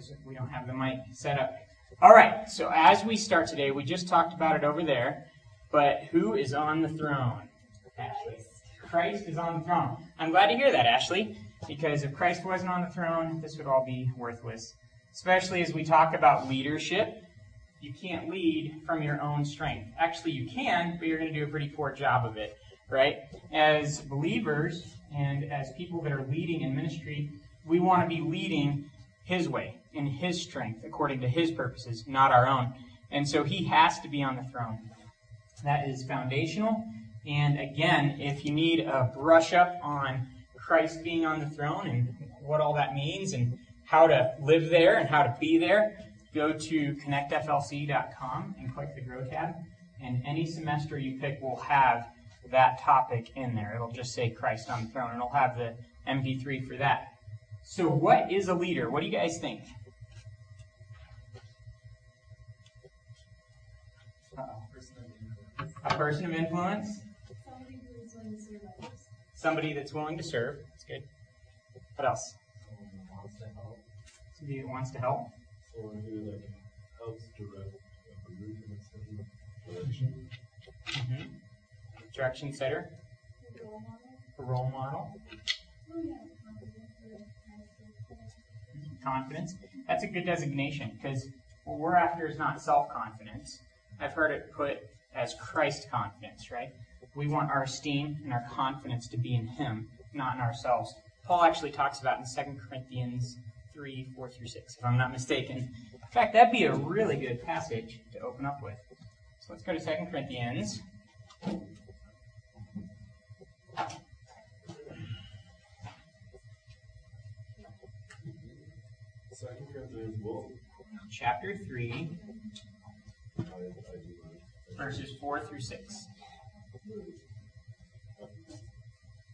because we don't have the mic set up. All right, so as we start today, we just talked about it over there, but who is on the throne? Ashley. Christ is on the throne. I'm glad to hear that, Ashley, because if Christ wasn't on the throne, this would all be worthless. Especially as we talk about leadership. You can't lead from your own strength. Actually, you can, but you're going to do a pretty poor job of it, right? As believers and as people that are leading in ministry, we want to be leading His way, in His strength, according to His purposes, not our own. And so He has to be on the throne. That is foundational. And again, if you need a brush up on Christ being on the throne and what all that means and how to live there and how to be there, go to connectflc.com and click the Grow tab. And any semester you pick will have that topic in there. It'll just say Christ on the throne, and it'll have the MP3 for that. So, what is a leader? What do you guys think? A person of influence? Somebody that's willing to serve. That's good. What else? Somebody that wants to help. Someone who like helps direct a group in a certain direction. Mm-hmm. Direction setter. A role model. Confidence. That's a good designation because what we're after is not self confidence. I've heard it put as Christ confidence, right? We want our esteem and our confidence to be in Him, not in ourselves. Paul actually talks about in 2 Corinthians 3 4 through 6, if I'm not mistaken. In fact, that'd be a really good passage to open up with. So let's go to 2 Corinthians. Second Corinthians, well, chapter 3, I, I. verses 4 through 6.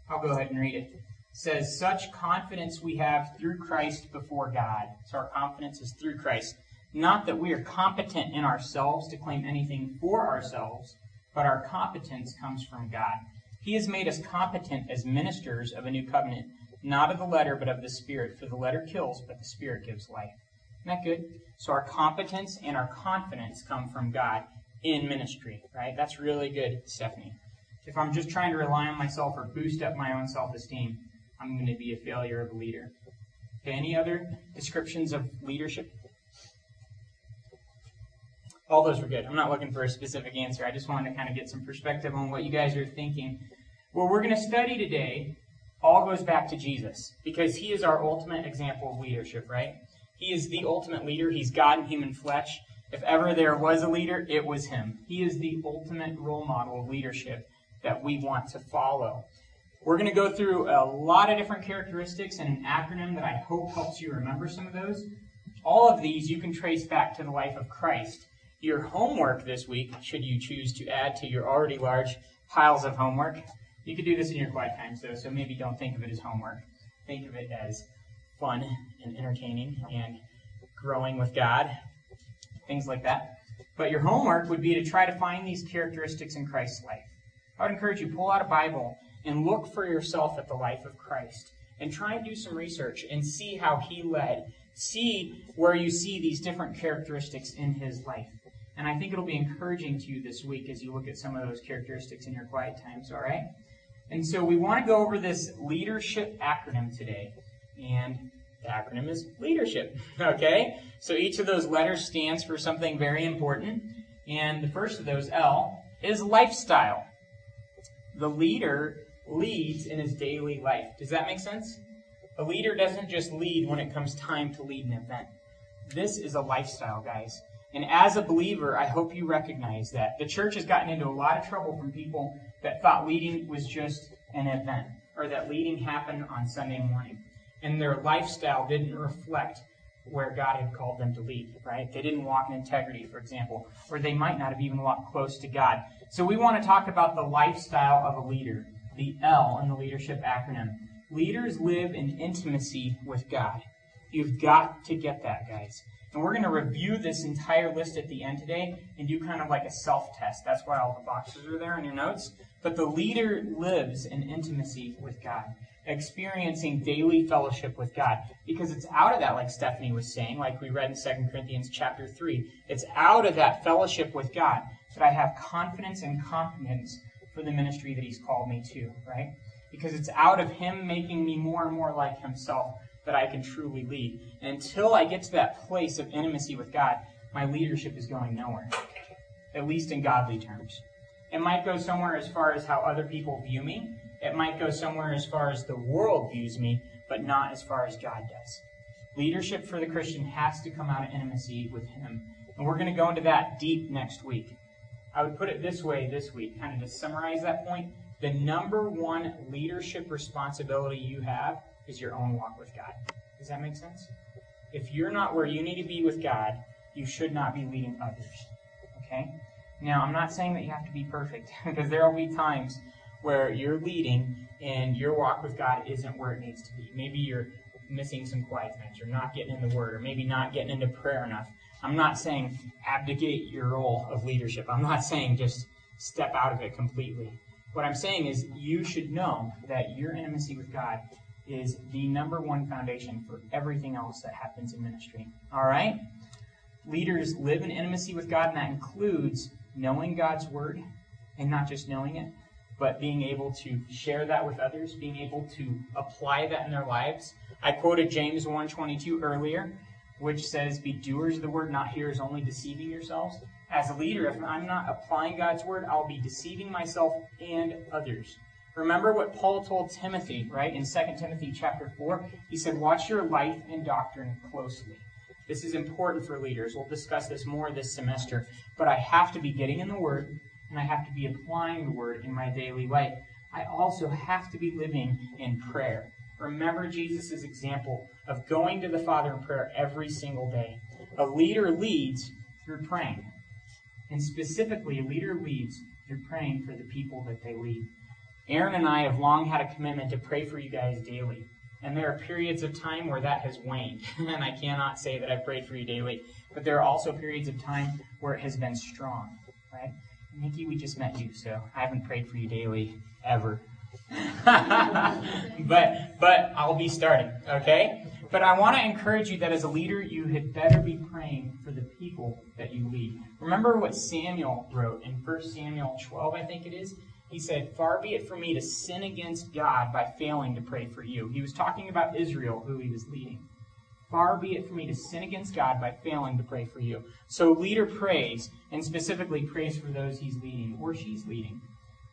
I'll go ahead and read it. It says, Such confidence we have through Christ before God. So our confidence is through Christ. Not that we are competent in ourselves to claim anything for ourselves, but our competence comes from God. He has made us competent as ministers of a new covenant, not of the letter, but of the Spirit. For the letter kills, but the Spirit gives life. Isn't that good? So our competence and our confidence come from God in ministry, right? That's really good, Stephanie. If I'm just trying to rely on myself or boost up my own self esteem, I'm going to be a failure of a leader. Okay, any other descriptions of leadership? All those were good. I'm not looking for a specific answer. I just wanted to kind of get some perspective on what you guys are thinking. What we're going to study today all goes back to Jesus because he is our ultimate example of leadership, right? He is the ultimate leader. He's God in human flesh. If ever there was a leader, it was him. He is the ultimate role model of leadership that we want to follow. We're going to go through a lot of different characteristics and an acronym that I hope helps you remember some of those. All of these you can trace back to the life of Christ. Your homework this week, should you choose to add to your already large piles of homework, you could do this in your quiet times though, so maybe don't think of it as homework. Think of it as fun and entertaining and growing with God, things like that. But your homework would be to try to find these characteristics in Christ's life. I would encourage you pull out a Bible and look for yourself at the life of Christ and try and do some research and see how he led. See where you see these different characteristics in his life. And I think it'll be encouraging to you this week as you look at some of those characteristics in your quiet times, all right? And so we want to go over this leadership acronym today. And the acronym is leadership, okay? So each of those letters stands for something very important. And the first of those, L, is lifestyle. The leader leads in his daily life. Does that make sense? A leader doesn't just lead when it comes time to lead an event. This is a lifestyle, guys. And as a believer, I hope you recognize that. The church has gotten into a lot of trouble from people that thought leading was just an event, or that leading happened on Sunday morning. And their lifestyle didn't reflect where God had called them to lead, right? They didn't walk in integrity, for example, or they might not have even walked close to God. So we want to talk about the lifestyle of a leader, the L in the leadership acronym. Leaders live in intimacy with God. You've got to get that, guys. And we're going to review this entire list at the end today and do kind of like a self test. That's why all the boxes are there in your notes. But the leader lives in intimacy with God. Experiencing daily fellowship with God. Because it's out of that, like Stephanie was saying, like we read in 2 Corinthians chapter 3, it's out of that fellowship with God that I have confidence and confidence for the ministry that He's called me to, right? Because it's out of Him making me more and more like Himself that I can truly lead. And until I get to that place of intimacy with God, my leadership is going nowhere, at least in godly terms. It might go somewhere as far as how other people view me. It might go somewhere as far as the world views me, but not as far as God does. Leadership for the Christian has to come out of intimacy with Him. And we're going to go into that deep next week. I would put it this way this week, kind of to summarize that point. The number one leadership responsibility you have is your own walk with God. Does that make sense? If you're not where you need to be with God, you should not be leading others. Okay? Now, I'm not saying that you have to be perfect, because there will be times where you're leading and your walk with God isn't where it needs to be. Maybe you're missing some quiet times. You're not getting in the Word, or maybe not getting into prayer enough. I'm not saying abdicate your role of leadership. I'm not saying just step out of it completely. What I'm saying is you should know that your intimacy with God is the number one foundation for everything else that happens in ministry. All right? Leaders live in intimacy with God, and that includes knowing God's word and not just knowing it, but being able to share that with others, being able to apply that in their lives. I quoted James 1:22 earlier, which says, "Be doers of the word, not hearers only, deceiving yourselves." As a leader, if I'm not applying God's word, I'll be deceiving myself and others. Remember what Paul told Timothy, right? In 2 Timothy chapter 4, he said, "Watch your life and doctrine closely." This is important for leaders. We'll discuss this more this semester. But I have to be getting in the Word, and I have to be applying the Word in my daily life. I also have to be living in prayer. Remember Jesus' example of going to the Father in prayer every single day. A leader leads through praying. And specifically, a leader leads through praying for the people that they lead. Aaron and I have long had a commitment to pray for you guys daily. And there are periods of time where that has waned. and I cannot say that I've prayed for you daily. But there are also periods of time where it has been strong. Right? Nikki, we just met you, so I haven't prayed for you daily ever. but but I'll be starting, okay? But I want to encourage you that as a leader, you had better be praying for the people that you lead. Remember what Samuel wrote in 1 Samuel 12, I think it is? He said, Far be it from me to sin against God by failing to pray for you. He was talking about Israel, who he was leading. Far be it from me to sin against God by failing to pray for you. So, leader prays, and specifically prays for those he's leading or she's leading.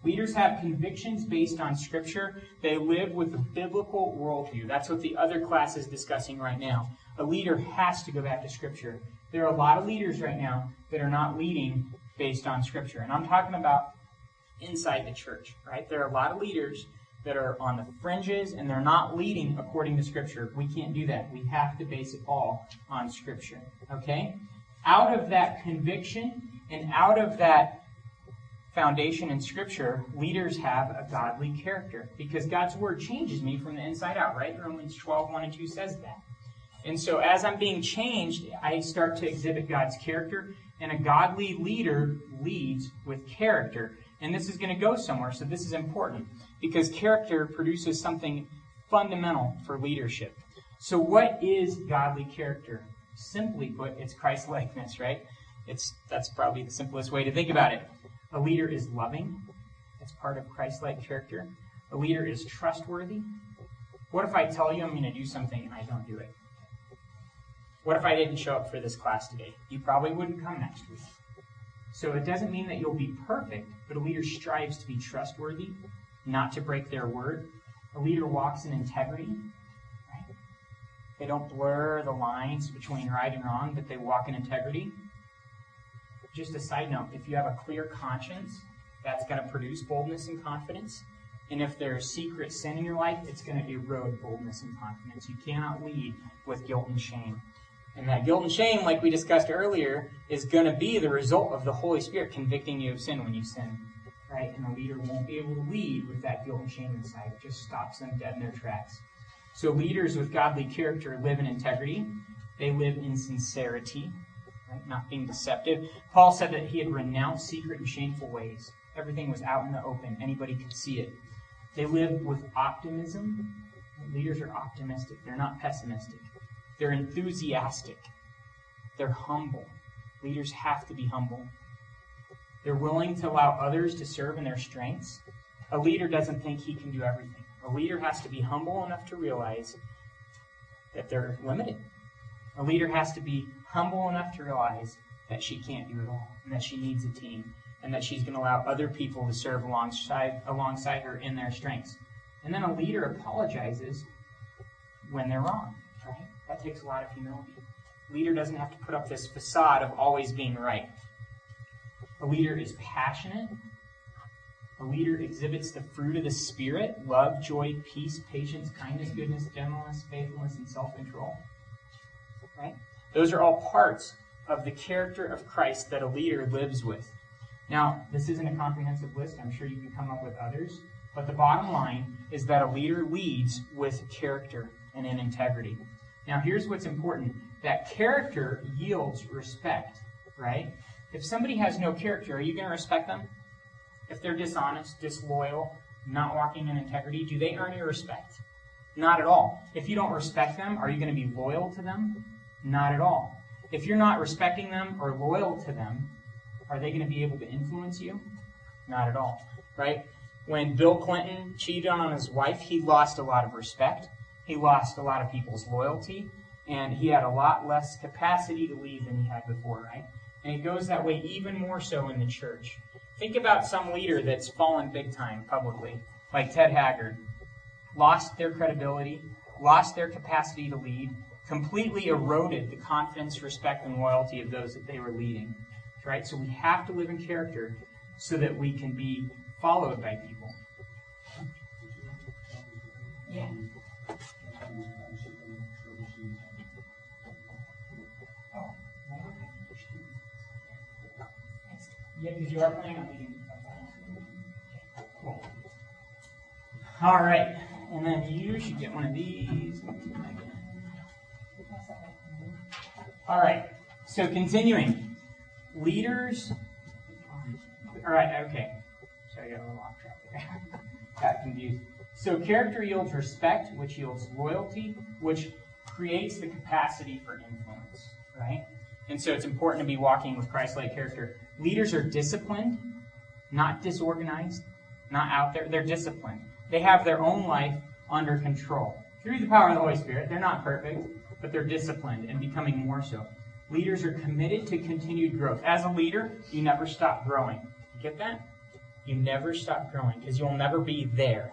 Leaders have convictions based on Scripture. They live with a biblical worldview. That's what the other class is discussing right now. A leader has to go back to Scripture. There are a lot of leaders right now that are not leading based on Scripture. And I'm talking about inside the church, right? There are a lot of leaders that are on the fringes and they're not leading according to Scripture. We can't do that. We have to base it all on Scripture, okay? Out of that conviction and out of that foundation in Scripture, leaders have a godly character because God's Word changes me from the inside out, right? Romans 12, 1 and 2 says that. And so as I'm being changed, I start to exhibit God's character, and a godly leader leads with character. And this is going to go somewhere, so this is important because character produces something fundamental for leadership. So, what is godly character? Simply put, it's Christ likeness, right? It's that's probably the simplest way to think about it. A leader is loving. That's part of Christ-like character. A leader is trustworthy. What if I tell you I'm going to do something and I don't do it? What if I didn't show up for this class today? You probably wouldn't come next week. So it doesn't mean that you'll be perfect, but a leader strives to be trustworthy, not to break their word. A leader walks in integrity. Right? They don't blur the lines between right and wrong, but they walk in integrity. Just a side note if you have a clear conscience, that's going to produce boldness and confidence. And if there's secret sin in your life, it's going to erode boldness and confidence. You cannot lead with guilt and shame. And that guilt and shame, like we discussed earlier, is going to be the result of the Holy Spirit convicting you of sin when you sin. Right? And the leader won't be able to lead with that guilt and shame inside. It just stops them dead in their tracks. So leaders with godly character live in integrity. They live in sincerity, right? not being deceptive. Paul said that he had renounced secret and shameful ways. Everything was out in the open. Anybody could see it. They live with optimism. Leaders are optimistic. They're not pessimistic. They're enthusiastic. They're humble. Leaders have to be humble. They're willing to allow others to serve in their strengths. A leader doesn't think he can do everything. A leader has to be humble enough to realize that they're limited. A leader has to be humble enough to realize that she can't do it all and that she needs a team and that she's going to allow other people to serve alongside alongside her in their strengths. And then a leader apologizes when they're wrong, right? That takes a lot of humility. A leader doesn't have to put up this facade of always being right. A leader is passionate. A leader exhibits the fruit of the Spirit love, joy, peace, patience, kindness, goodness, gentleness, faithfulness, and self control. Right? Those are all parts of the character of Christ that a leader lives with. Now, this isn't a comprehensive list. I'm sure you can come up with others. But the bottom line is that a leader leads with character and in integrity. Now, here's what's important that character yields respect, right? If somebody has no character, are you going to respect them? If they're dishonest, disloyal, not walking in integrity, do they earn your respect? Not at all. If you don't respect them, are you going to be loyal to them? Not at all. If you're not respecting them or loyal to them, are they going to be able to influence you? Not at all. Right? When Bill Clinton cheated on his wife, he lost a lot of respect. He lost a lot of people's loyalty. And he had a lot less capacity to lead than he had before, right? And it goes that way even more so in the church. Think about some leader that's fallen big time publicly, like Ted Haggard. Lost their credibility, lost their capacity to lead, completely eroded the confidence, respect, and loyalty of those that they were leading. Right? So we have to live in character so that we can be followed by people. Yeah. Yeah, because you are planning on meeting. Cool. All right, and then you should get one of these. All right, so continuing. Leaders. All right, okay. So I got a little off track there. got confused. So character yields respect, which yields loyalty, which creates the capacity for influence, right? And so it's important to be walking with Christ like character. Leaders are disciplined, not disorganized, not out there. They're disciplined. They have their own life under control. Through the power of the Holy Spirit, they're not perfect, but they're disciplined and becoming more so. Leaders are committed to continued growth. As a leader, you never stop growing. You get that? You never stop growing because you'll never be there.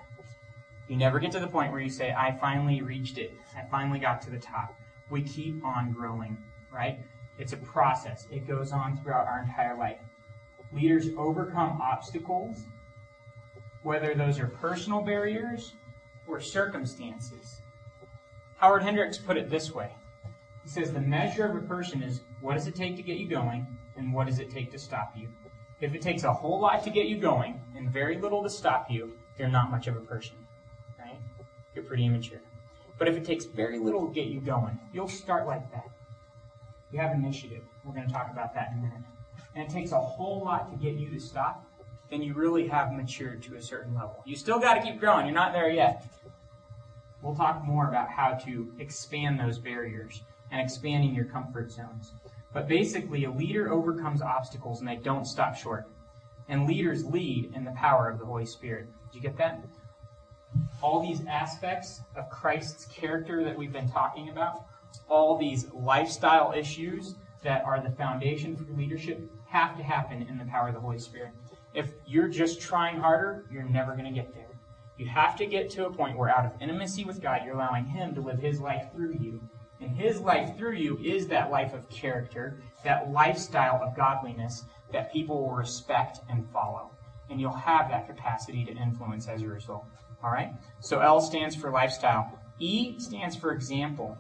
You never get to the point where you say, I finally reached it. I finally got to the top. We keep on growing, right? It's a process. It goes on throughout our entire life. Leaders overcome obstacles, whether those are personal barriers or circumstances. Howard Hendricks put it this way. He says the measure of a person is what does it take to get you going and what does it take to stop you. If it takes a whole lot to get you going and very little to stop you, you're not much of a person. Right? You're pretty immature. But if it takes very little to get you going, you'll start like that. You have initiative. We're going to talk about that in a minute. And it takes a whole lot to get you to stop, then you really have matured to a certain level. You still got to keep growing. You're not there yet. We'll talk more about how to expand those barriers and expanding your comfort zones. But basically, a leader overcomes obstacles and they don't stop short. And leaders lead in the power of the Holy Spirit. Did you get that? All these aspects of Christ's character that we've been talking about, all these lifestyle issues that are the foundation for leadership, have to happen in the power of the Holy Spirit. If you're just trying harder, you're never going to get there. You have to get to a point where, out of intimacy with God, you're allowing Him to live His life through you. And His life through you is that life of character, that lifestyle of godliness that people will respect and follow. And you'll have that capacity to influence as a result. All right? So L stands for lifestyle. E stands for example.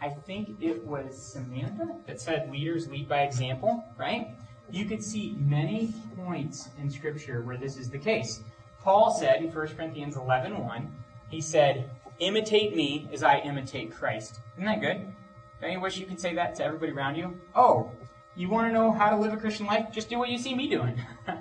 I think it was Samantha that said leaders lead by example, right? You could see many points in Scripture where this is the case. Paul said in 1 Corinthians 11 1, he said, Imitate me as I imitate Christ. Isn't that good? Don't you wish you could say that to everybody around you? Oh, you want to know how to live a Christian life? Just do what you see me doing.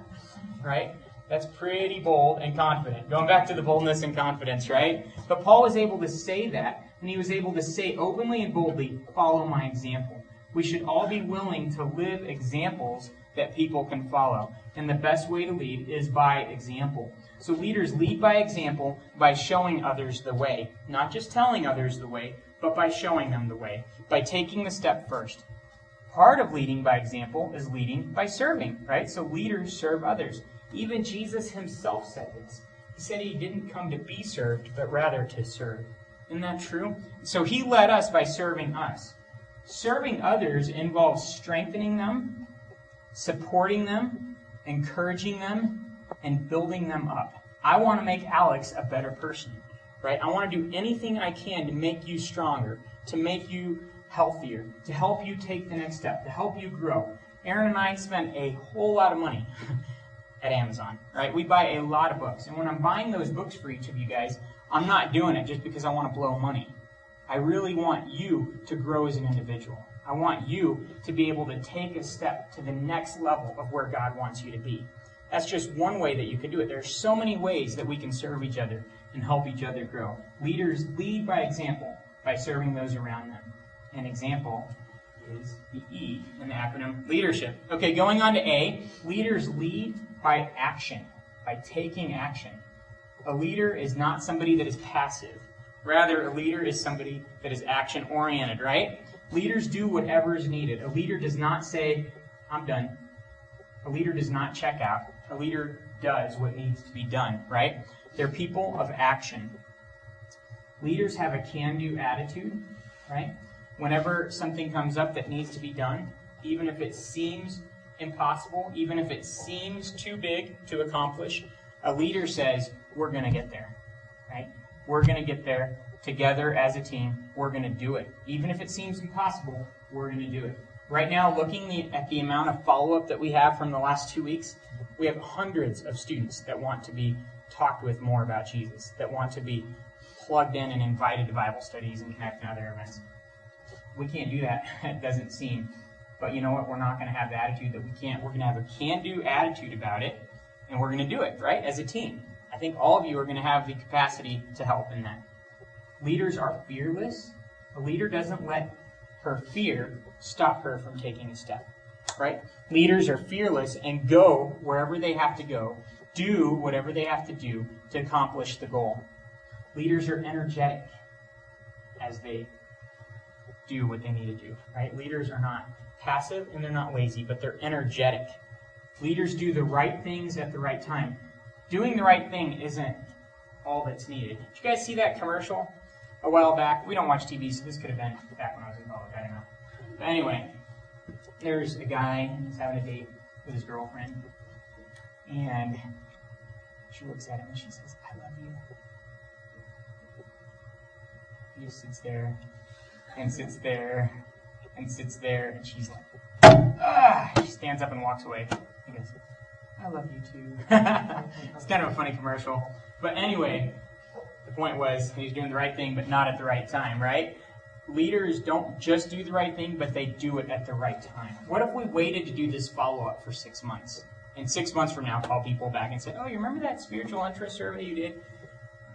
right? That's pretty bold and confident. Going back to the boldness and confidence, right? But Paul was able to say that, and he was able to say openly and boldly, Follow my example. We should all be willing to live examples that people can follow. And the best way to lead is by example. So leaders lead by example by showing others the way. Not just telling others the way, but by showing them the way. By taking the step first. Part of leading by example is leading by serving, right? So leaders serve others. Even Jesus himself said this. He said he didn't come to be served, but rather to serve. Isn't that true? So he led us by serving us. Serving others involves strengthening them, supporting them, encouraging them, and building them up. I want to make Alex a better person, right? I want to do anything I can to make you stronger, to make you healthier, to help you take the next step, to help you grow. Aaron and I spend a whole lot of money at Amazon, right? We buy a lot of books. And when I'm buying those books for each of you guys, I'm not doing it just because I want to blow money. I really want you to grow as an individual. I want you to be able to take a step to the next level of where God wants you to be. That's just one way that you can do it. There are so many ways that we can serve each other and help each other grow. Leaders lead by example by serving those around them. An example is the E in the acronym leadership. Okay, going on to A, leaders lead by action, by taking action. A leader is not somebody that is passive. Rather, a leader is somebody that is action oriented, right? Leaders do whatever is needed. A leader does not say, I'm done. A leader does not check out. A leader does what needs to be done, right? They're people of action. Leaders have a can do attitude, right? Whenever something comes up that needs to be done, even if it seems impossible, even if it seems too big to accomplish, a leader says, We're going to get there, right? We're going to get there together as a team. We're going to do it. Even if it seems impossible, we're going to do it. Right now, looking at the amount of follow up that we have from the last two weeks, we have hundreds of students that want to be talked with more about Jesus, that want to be plugged in and invited to Bible studies and connect to other events. We can't do that, it doesn't seem. But you know what? We're not going to have the attitude that we can't. We're going to have a can do attitude about it, and we're going to do it, right? As a team. I think all of you are going to have the capacity to help in that. Leaders are fearless. A leader doesn't let her fear stop her from taking a step, right? Leaders are fearless and go wherever they have to go, do whatever they have to do to accomplish the goal. Leaders are energetic as they do what they need to do, right? Leaders are not passive and they're not lazy, but they're energetic. Leaders do the right things at the right time. Doing the right thing isn't all that's needed. Did you guys see that commercial a while back? We don't watch TV, so this could have been back when I was in college. I don't know. But anyway, there's a guy who's having a date with his girlfriend, and she looks at him and she says, I love you. He just sits there and sits there and sits there, and she's like, ah! She stands up and walks away. He goes, I love you too. it's kind of a funny commercial. But anyway, the point was he's doing the right thing, but not at the right time, right? Leaders don't just do the right thing, but they do it at the right time. What if we waited to do this follow up for six months? And six months from now, call people back and say, Oh, you remember that spiritual interest survey you did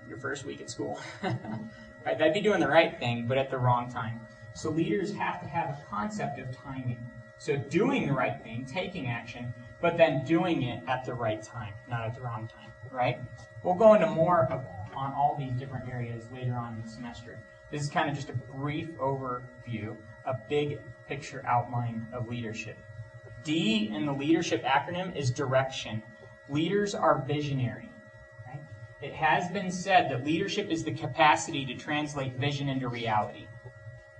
your first week at school? right? That'd be doing the right thing, but at the wrong time. So leaders have to have a concept of timing. So doing the right thing, taking action, but then doing it at the right time, not at the wrong time, right? We'll go into more of, on all these different areas later on in the semester. This is kind of just a brief overview, a big picture outline of leadership. D in the leadership acronym is direction. Leaders are visionary. Right? It has been said that leadership is the capacity to translate vision into reality.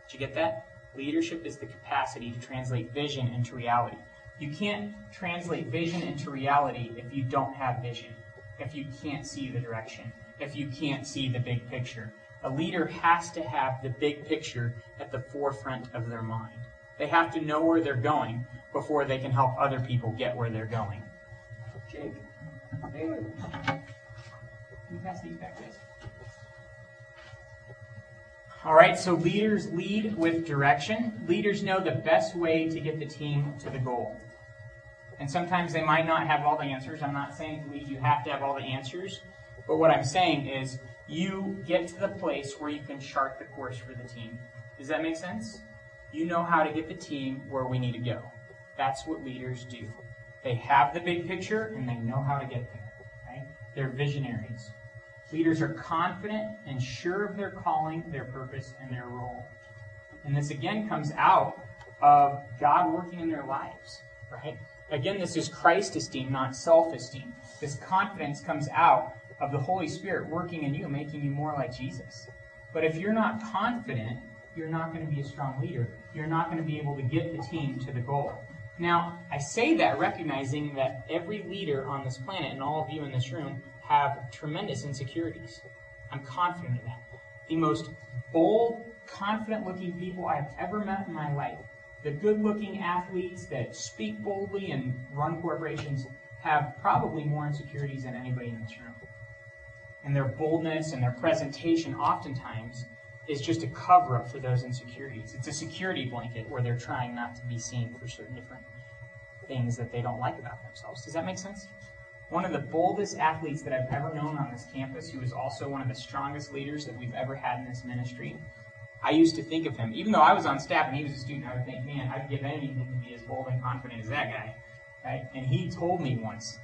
Did you get that? Leadership is the capacity to translate vision into reality. You can't translate vision into reality if you don't have vision, if you can't see the direction, if you can't see the big picture. A leader has to have the big picture at the forefront of their mind. They have to know where they're going before they can help other people get where they're going. Jake, Taylor, you pass these back, please? All right, so leaders lead with direction. Leaders know the best way to get the team to the goal. And sometimes they might not have all the answers. I'm not saying to you have to have all the answers. But what I'm saying is you get to the place where you can chart the course for the team. Does that make sense? You know how to get the team where we need to go. That's what leaders do. They have the big picture and they know how to get there. Right? They're visionaries. Leaders are confident and sure of their calling, their purpose, and their role. And this again comes out of God working in their lives, right? Again, this is Christ esteem, not self esteem. This confidence comes out of the Holy Spirit working in you, making you more like Jesus. But if you're not confident, you're not going to be a strong leader. You're not going to be able to get the team to the goal. Now, I say that recognizing that every leader on this planet and all of you in this room have tremendous insecurities. I'm confident of that. The most bold, confident looking people I've ever met in my life, the good looking athletes that speak boldly and run corporations, have probably more insecurities than anybody in this room. And their boldness and their presentation oftentimes is just a cover up for those insecurities. It's a security blanket where they're trying not to be seen for certain different things that they don't like about themselves. Does that make sense? One of the boldest athletes that I've ever known on this campus, who is also one of the strongest leaders that we've ever had in this ministry. I used to think of him, even though I was on staff and he was a student, I would think, man, I'd give anything to be as bold and confident as that guy. Right? And he told me once,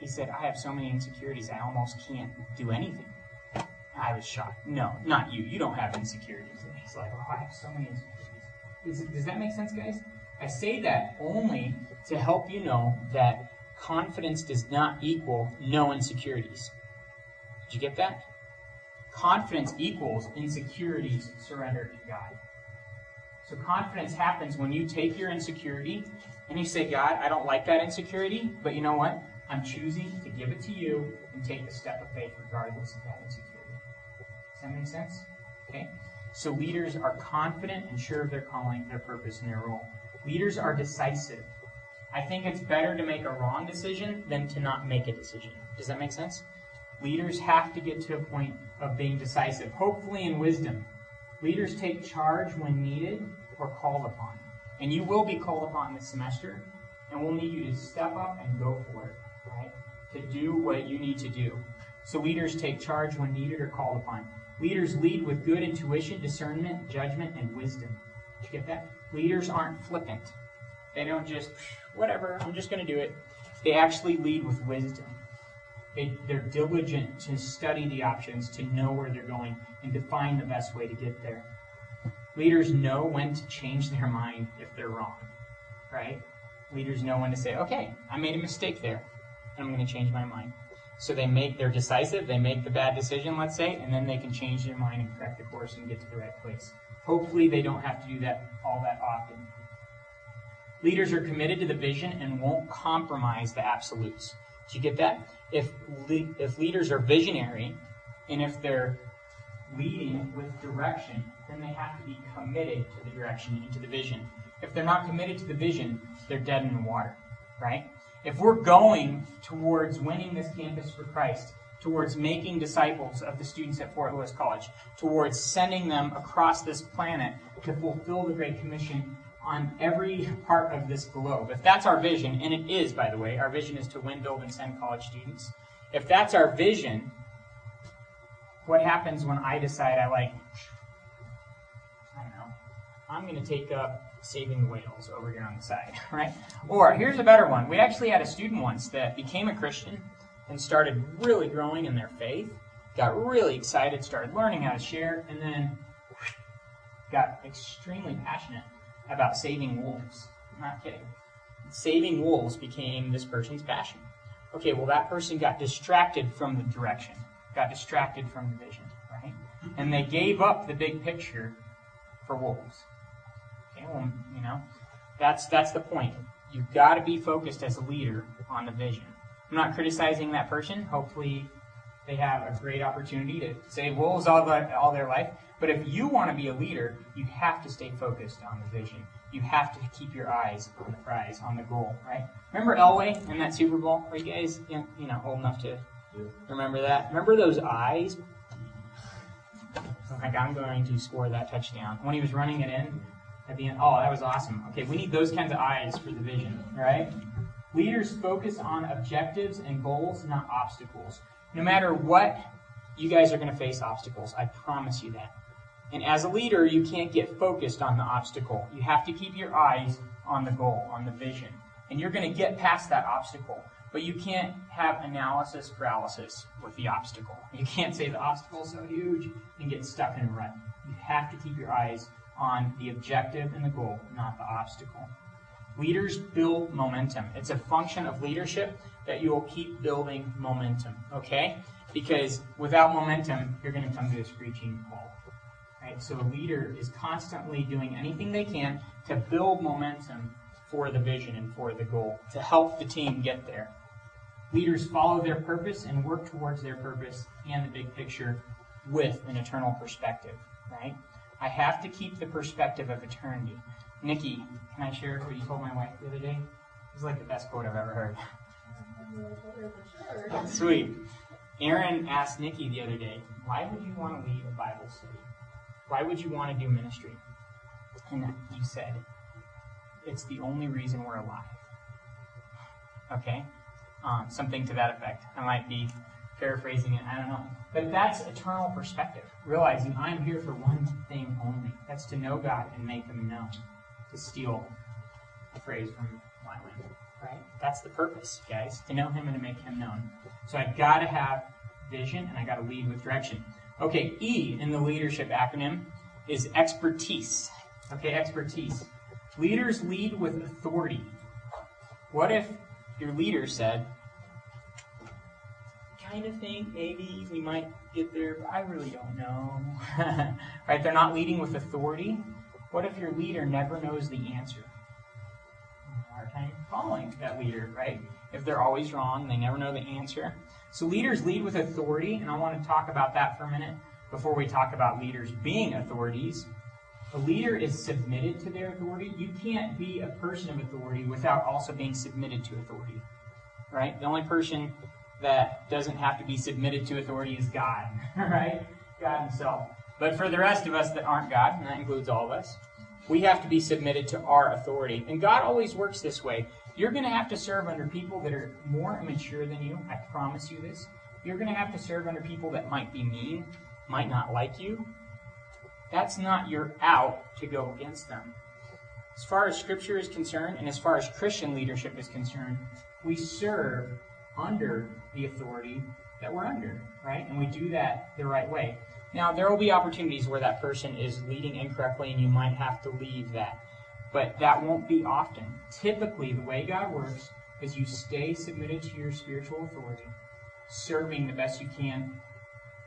he said, I have so many insecurities, I almost can't do anything. I was shocked. No, not you. You don't have insecurities. And he's like, oh, I have so many insecurities. does that make sense, guys? I say that only to help you know that confidence does not equal no insecurities. Did you get that? Confidence equals insecurities surrendered to God. So confidence happens when you take your insecurity and you say, God, I don't like that insecurity, but you know what? I'm choosing to give it to you and take the step of faith regardless of that insecurity. Does that make sense? Okay? So leaders are confident and sure of their calling, their purpose, and their role. Leaders are decisive. I think it's better to make a wrong decision than to not make a decision. Does that make sense? Leaders have to get to a point of being decisive, hopefully in wisdom. Leaders take charge when needed or called upon. And you will be called upon this semester, and we'll need you to step up and go for it, right? To do what you need to do. So leaders take charge when needed or called upon. Leaders lead with good intuition, discernment, judgment, and wisdom. Did you get that? Leaders aren't flippant. They don't just, whatever, I'm just going to do it. They actually lead with wisdom. They, they're diligent to study the options, to know where they're going, and to find the best way to get there. Leaders know when to change their mind if they're wrong, right? Leaders know when to say, okay, I made a mistake there, and I'm going to change my mind. So they make, they're decisive, they make the bad decision, let's say, and then they can change their mind and correct the course and get to the right place. Hopefully, they don't have to do that all that often. Leaders are committed to the vision and won't compromise the absolutes. Do you get that? If, le- if leaders are visionary and if they're leading with direction, then they have to be committed to the direction and to the vision. If they're not committed to the vision, they're dead in the water, right? If we're going towards winning this campus for Christ, towards making disciples of the students at Fort Lewis College, towards sending them across this planet to fulfill the Great Commission on every part of this globe. If that's our vision, and it is, by the way, our vision is to win, build, and send college students. If that's our vision, what happens when I decide I like, I don't know, I'm going to take up saving whales over here on the side, right? Or here's a better one. We actually had a student once that became a Christian and started really growing in their faith, got really excited, started learning how to share, and then got extremely passionate about saving wolves. I'm not kidding. Saving wolves became this person's passion. Okay, well, that person got distracted from the direction, got distracted from the vision, right? And they gave up the big picture for wolves. Okay, well, you know, that's that's the point. You've got to be focused as a leader on the vision. I'm not criticizing that person. Hopefully, they have a great opportunity to save wolves all, the, all their life. But if you want to be a leader, you have to stay focused on the vision. You have to keep your eyes on the prize, on the goal, right? Remember Elway in that Super Bowl? Are you guys, you know, old enough to remember that? Remember those eyes? Like I'm going to score that touchdown when he was running it in at the end. Oh, that was awesome. Okay, we need those kinds of eyes for the vision, right? Leaders focus on objectives and goals, not obstacles. No matter what, you guys are going to face obstacles. I promise you that. And as a leader, you can't get focused on the obstacle. You have to keep your eyes on the goal, on the vision. And you're going to get past that obstacle. But you can't have analysis paralysis with the obstacle. You can't say the obstacle is so huge and get stuck in a rut. You have to keep your eyes on the objective and the goal, not the obstacle. Leaders build momentum. It's a function of leadership that you will keep building momentum, okay? Because without momentum, you're going to come to a screeching halt. Right? So a leader is constantly doing anything they can to build momentum for the vision and for the goal, to help the team get there. Leaders follow their purpose and work towards their purpose and the big picture with an eternal perspective, right? I have to keep the perspective of eternity. Nikki, can I share what you told my wife the other day? It was like the best quote I've ever heard. Sweet. Aaron asked Nikki the other day, why would you want to lead a Bible study? Why would you want to do ministry? And you said, it's the only reason we're alive. Okay? Um, something to that effect. I might be paraphrasing it, I don't know. But that's eternal perspective. Realizing I'm here for one thing only. That's to know God and make him known. To steal a phrase from Wyman. Right? That's the purpose, guys. To know him and to make him known. So I've gotta have vision and I gotta lead with direction. Okay, E in the leadership acronym is expertise. Okay, expertise. Leaders lead with authority. What if your leader said, kind of think maybe we might get there, but I really don't know. right? They're not leading with authority. What if your leader never knows the answer? Hard time following that leader, right? If they're always wrong, they never know the answer. So leaders lead with authority, and I want to talk about that for a minute before we talk about leaders being authorities. A leader is submitted to their authority. You can't be a person of authority without also being submitted to authority. Right? The only person that doesn't have to be submitted to authority is God. Right? God Himself. But for the rest of us that aren't God, and that includes all of us, we have to be submitted to our authority. And God always works this way. You're going to have to serve under people that are more immature than you. I promise you this. You're going to have to serve under people that might be mean, might not like you. That's not your out to go against them. As far as Scripture is concerned, and as far as Christian leadership is concerned, we serve under the authority that we're under, right? And we do that the right way. Now, there will be opportunities where that person is leading incorrectly and you might have to leave that. But that won't be often. Typically, the way God works is you stay submitted to your spiritual authority, serving the best you can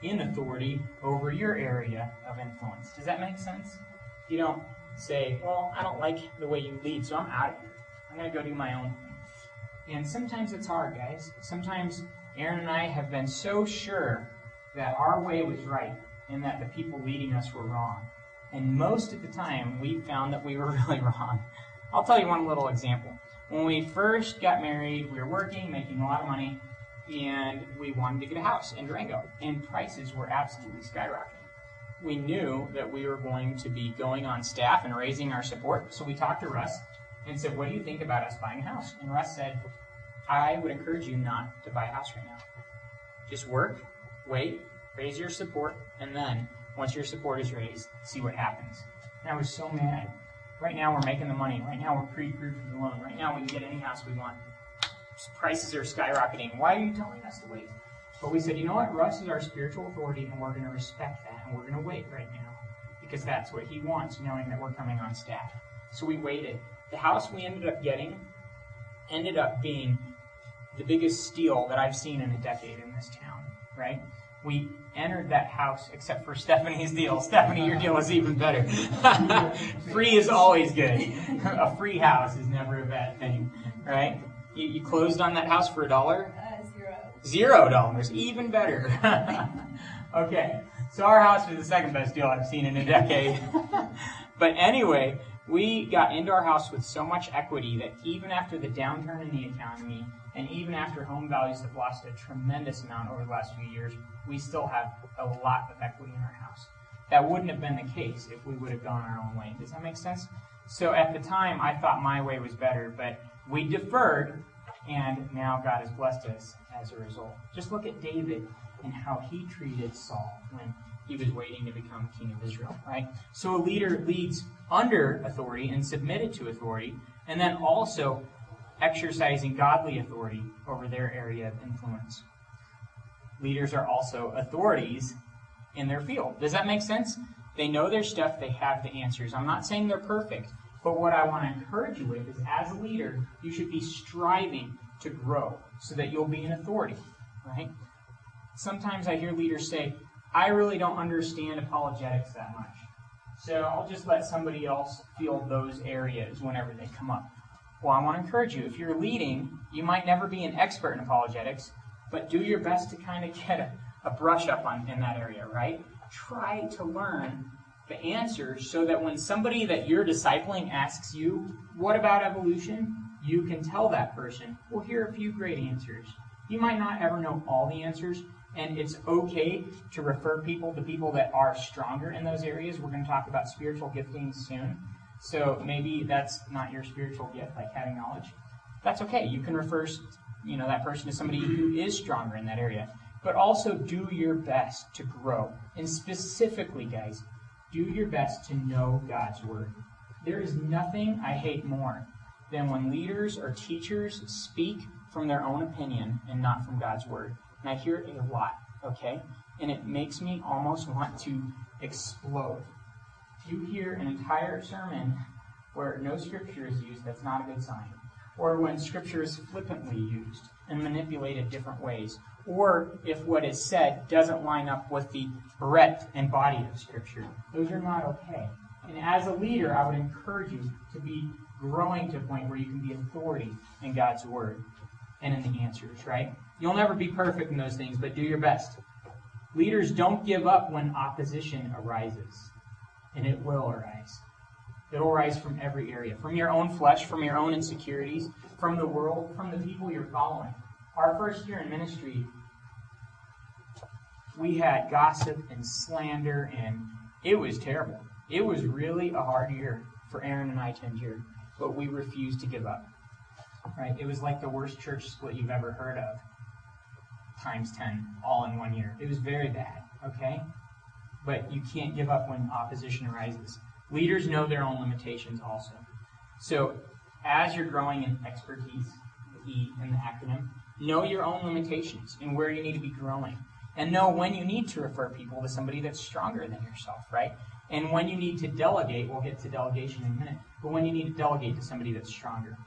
in authority over your area of influence. Does that make sense? You don't say, well, I don't like the way you lead, so I'm out of here. I'm going to go do my own thing. And sometimes it's hard, guys. Sometimes Aaron and I have been so sure that our way was right and that the people leading us were wrong. And most of the time, we found that we were really wrong. I'll tell you one little example. When we first got married, we were working, making a lot of money, and we wanted to get a house in Durango. And prices were absolutely skyrocketing. We knew that we were going to be going on staff and raising our support, so we talked to Russ and said, What do you think about us buying a house? And Russ said, I would encourage you not to buy a house right now. Just work, wait, raise your support, and then once your support is raised, see what happens. And I was so mad. Right now we're making the money. Right now we're pre-approved for the loan. Right now we can get any house we want. Prices are skyrocketing. Why are you telling us to wait? But we said, you know what? Russ is our spiritual authority, and we're going to respect that, and we're going to wait right now because that's what he wants, knowing that we're coming on staff. So we waited. The house we ended up getting ended up being the biggest steal that I've seen in a decade in this town. Right? We entered that house except for Stephanie's deal. Stephanie, your deal is even better. free is always good. a free house is never a bad thing, right? You, you closed on that house for a dollar? Uh, zero. Zero dollars, even better. okay, so our house was the second best deal I've seen in a decade. but anyway, we got into our house with so much equity that even after the downturn in the economy, and even after home values have lost a tremendous amount over the last few years, we still have a lot of equity in our house. That wouldn't have been the case if we would have gone our own way. Does that make sense? So at the time, I thought my way was better, but we deferred And now God has blessed us as a result. Just look at David and how he treated Saul when he was waiting to become king of Israel, right? So a leader leads under authority and submitted to authority, and then also exercising godly authority over their area of influence. Leaders are also authorities in their field. Does that make sense? They know their stuff, they have the answers. I'm not saying they're perfect, but what I want to encourage you with is as a leader, you should be striving to grow so that you'll be an authority, right? Sometimes I hear leaders say, I really don't understand apologetics that much. So I'll just let somebody else field those areas whenever they come up. Well, I want to encourage you. If you're leading, you might never be an expert in apologetics, but do your best to kind of get a, a brush up on in that area, right? Try to learn the answers so that when somebody that you're discipling asks you, what about evolution? You can tell that person, well, here are a few great answers. You might not ever know all the answers, and it's okay to refer people to people that are stronger in those areas. We're going to talk about spiritual giftings soon. So maybe that's not your spiritual gift, like having knowledge. That's okay. You can refer, you know, that person to somebody who is stronger in that area. But also do your best to grow. And specifically, guys, do your best to know God's word. There is nothing I hate more than when leaders or teachers speak from their own opinion and not from God's word. And I hear it a lot, okay? And it makes me almost want to explode. You hear an entire sermon where no scripture is used, that's not a good sign. Or when scripture is flippantly used and manipulated different ways. Or if what is said doesn't line up with the breadth and body of scripture. Those are not okay. And as a leader, I would encourage you to be growing to a point where you can be authority in God's word and in the answers, right? You'll never be perfect in those things, but do your best. Leaders don't give up when opposition arises, and it will arise. It'll arise from every area from your own flesh, from your own insecurities, from the world, from the people you're following. Our first year in ministry, we had gossip and slander, and it was terrible. It was really a hard year for Aaron and I to endure, but we refused to give up. Right? It was like the worst church split you've ever heard of, times 10, all in one year. It was very bad, okay? But you can't give up when opposition arises. Leaders know their own limitations also. So, as you're growing in expertise, E in the acronym, know your own limitations and where you need to be growing. And know when you need to refer people to somebody that's stronger than yourself, right? And when you need to delegate, we'll get to delegation in a minute, but when you need to delegate to somebody that's stronger.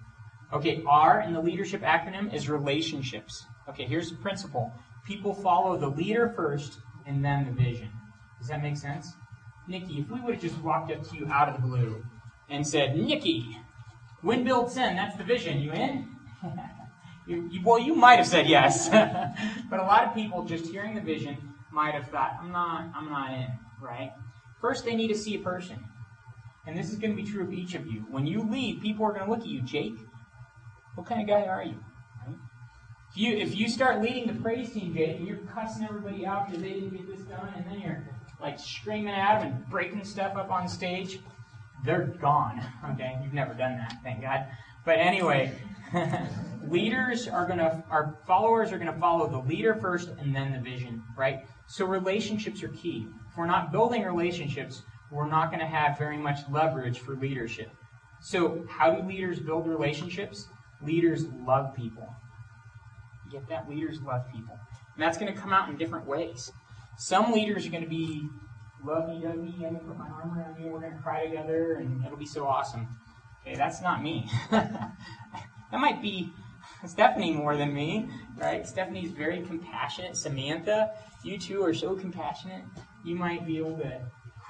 Okay, R in the leadership acronym is relationships. Okay, here's the principle people follow the leader first and then the vision. Does that make sense? Nikki, if we would have just walked up to you out of the blue and said, Nikki, win, build, send, that's the vision, you in? you, you, well, you might have said yes. but a lot of people just hearing the vision might have thought, I'm not, I'm not in, right? First, they need to see a person. And this is going to be true of each of you. When you lead, people are going to look at you, Jake, what kind of guy are you? If you if you start leading the praise team, Jake, and you're cussing everybody out because they didn't get this done, and then you're like screaming at them and breaking stuff up on stage, they're gone. Okay, you've never done that, thank God. But anyway, leaders are gonna, our followers are gonna follow the leader first and then the vision, right? So relationships are key. If we're not building relationships, we're not gonna have very much leverage for leadership. So how do leaders build relationships? Leaders love people. You get that? Leaders love people. And that's to come out in different ways. Some leaders are going to be lovey dovey, I'm going to put my arm around you, we're going to cry together, and it'll be so awesome. Okay, that's not me. that might be Stephanie more than me, right? Stephanie's very compassionate. Samantha, you two are so compassionate. You might be able to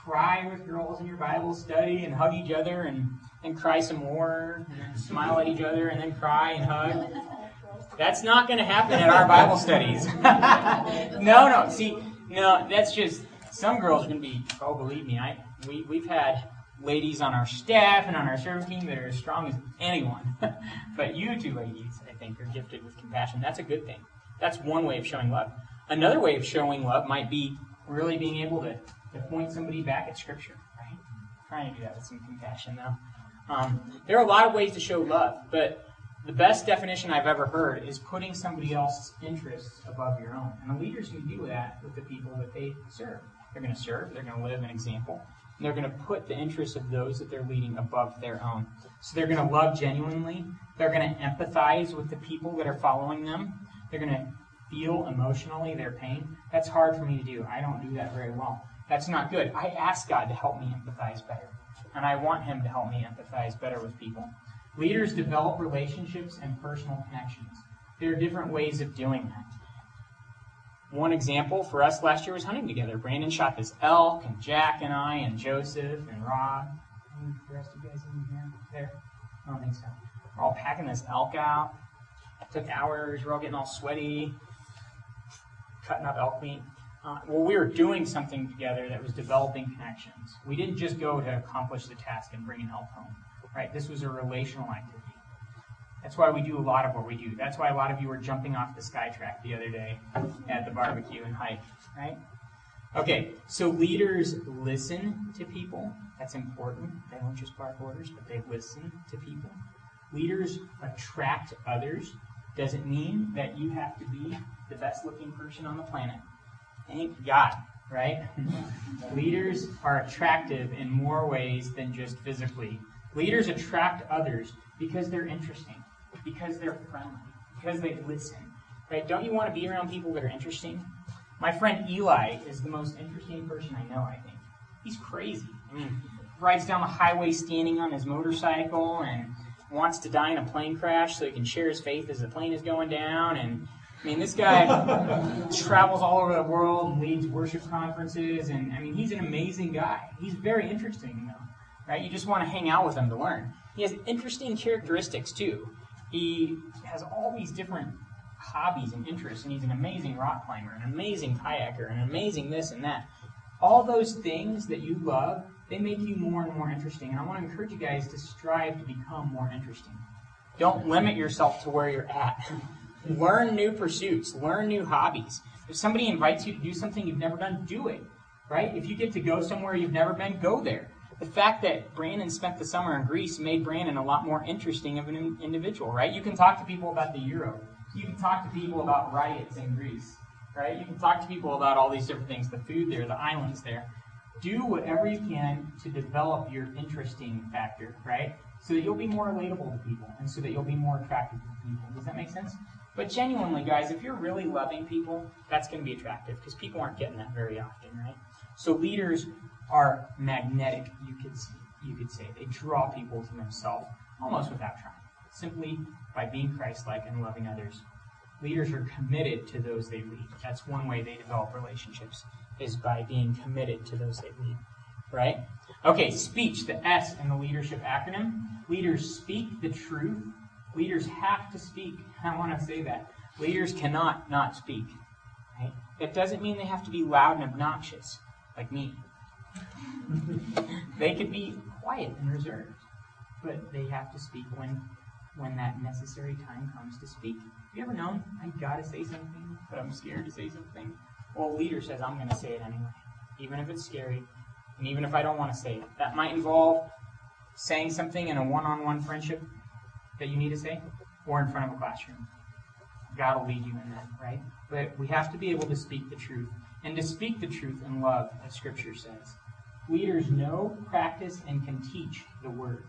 cry with girls in your Bible study and hug each other and, and cry some more, and smile at each other and then cry and hug. That's not going to happen at our Bible studies. no, no. See, no, that's just some girls are to be. Oh, believe me, I we we've had ladies on our staff and on our service team that are as strong as anyone. but you two ladies, I think, are gifted with compassion. That's a good thing. That's one way of showing love. Another way of showing love might be really being able to, to point somebody back at Scripture. Right? I'm trying to do that with some compassion, though. Um, there are a lot of ways to show love, but the best definition I've ever heard is putting somebody else's interests above your own. And the leaders can do that with the people that they serve. They're going to serve, they're going to live an example, and they're going to put the interests of those that they're leading above their own. So they're going to love genuinely, they're going to empathize with the people that are following them, they're going to feel emotionally their pain. That's hard for me to do. I don't do that very well. That's not good. I ask God to help me empathize better, and I want Him to help me empathize better with people. Leaders develop relationships and personal connections. There are different ways of doing that. One example for us last year was hunting together. Brandon shot this elk, and Jack and I, and Joseph and Rob. The rest of you guys in here? There? I don't think so. We're all packing this elk out. It took hours. We're all getting all sweaty, cutting up elk meat. Uh, well, we were doing something together that was developing connections. We didn't just go to accomplish the task and bring an elk home right? This was a relational activity. That's why we do a lot of what we do. That's why a lot of you were jumping off the SkyTrack the other day at the barbecue and hike, right? Okay, so leaders listen to people. That's important. They don't just bark orders, but they listen to people. Leaders attract others. Doesn't mean that you have to be the best looking person on the planet. Thank God, right? Leaders are attractive in more ways than just physically. Leaders attract others because they're interesting, because they're friendly, because they listen. Right? Don't you want to be around people that are interesting? My friend Eli is the most interesting person I know, I think. He's crazy. I mean, rides down the highway standing on his motorcycle and wants to die in a plane crash so he can share his faith as the plane is going down. And I mean, this guy travels all over the world and leads worship conferences. And I mean, he's an amazing guy. He's very interesting, though right? You just want to hang out with him to learn. He has interesting characteristics too. He has all these different hobbies and interests, and he's an amazing rock climber, an amazing kayaker, an amazing this and that. All those things that you love, they make you more and more interesting. And I want to encourage you guys to strive to become more interesting. Don't limit yourself to where you're at. learn new pursuits, learn new hobbies. If somebody invites you to do something you've never done, do it. Right? If you get to go somewhere you've never been, go there. The fact that Brandon spent the summer in Greece made Brandon a lot more interesting of an individual, right? You can talk to people about the euro. You can talk to people about riots in Greece, right? You can talk to people about all these different things, the food there, the islands there. Do whatever you can to develop your interesting factor, right? So that you'll be more relatable to people and so that you'll be more attractive to people. Does that make sense? But genuinely, guys, if you're really loving people, that's going to be attractive because people aren't getting that very often, right? So leaders are magnetic, you could you could say. They draw people to themselves almost without trying, simply by being Christ-like and loving others. Leaders are committed to those they lead. That's one way they develop relationships is by being committed to those they lead. Right? Okay, speech, the S in the leadership acronym. Leaders speak the truth. Leaders have to speak. I want to say that. Leaders cannot not speak. Right? That doesn't mean they have to be loud and obnoxious, like me they could be quiet and reserved, but they have to speak when when that necessary time comes to speak. Have you ever known I gotta say something, but I'm scared to say something? Well, leader says I'm gonna say it anyway, even if it's scary, and even if I don't want to say it. That might involve saying something in a one-on-one friendship that you need to say, or in front of a classroom. God will lead you in that, right? But we have to be able to speak the truth, and to speak the truth in love, as Scripture says. Leaders know, practice, and can teach the word.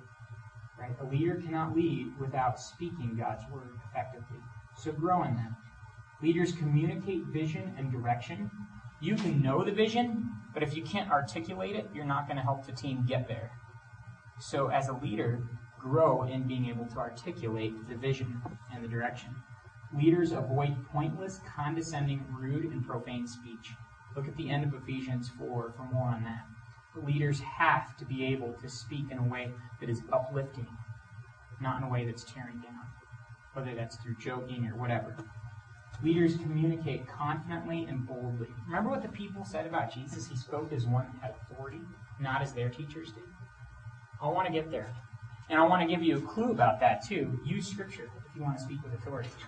Right? A leader cannot lead without speaking God's word effectively. So grow in that. Leaders communicate vision and direction. You can know the vision, but if you can't articulate it, you're not going to help the team get there. So as a leader, grow in being able to articulate the vision and the direction. Leaders avoid pointless, condescending, rude, and profane speech. Look at the end of Ephesians 4 for more on that leaders have to be able to speak in a way that is uplifting, not in a way that's tearing down, whether that's through joking or whatever. Leaders communicate confidently and boldly. Remember what the people said about Jesus? He spoke as one had authority, not as their teachers did. I want to get there. And I want to give you a clue about that too. Use Scripture if you want to speak with authority.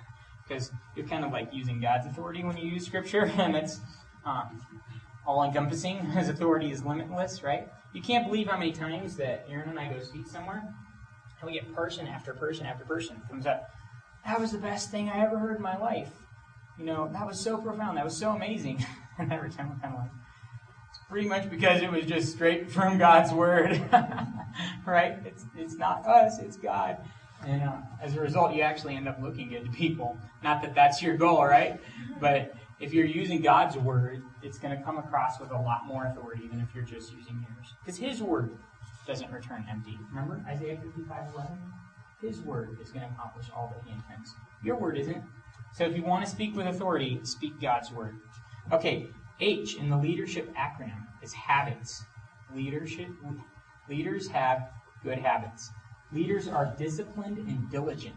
Because you're kind of like using God's authority when you use Scripture, and it's um, all encompassing. His authority is limitless, right? You can't believe how many times that Aaron and I go speak somewhere, And we get person after person after person comes up. That was the best thing I ever heard in my life. You know, that was so profound. That was so amazing. and every time we're kind of like, it's pretty much because it was just straight from God's word, right? It's it's not us, it's God. And uh, as a result, you actually end up looking good to people. Not that that's your goal, right? But if you're using God's word, it's going to come across with a lot more authority than if you're just using yours. Because His word doesn't return empty. Remember Isaiah 55 11? His word is going to accomplish all that He intends. Your word isn't. So if you want to speak with authority, speak God's word. Okay, H in the leadership acronym is habits. Leadership leaders have good habits. Leaders are disciplined and diligent.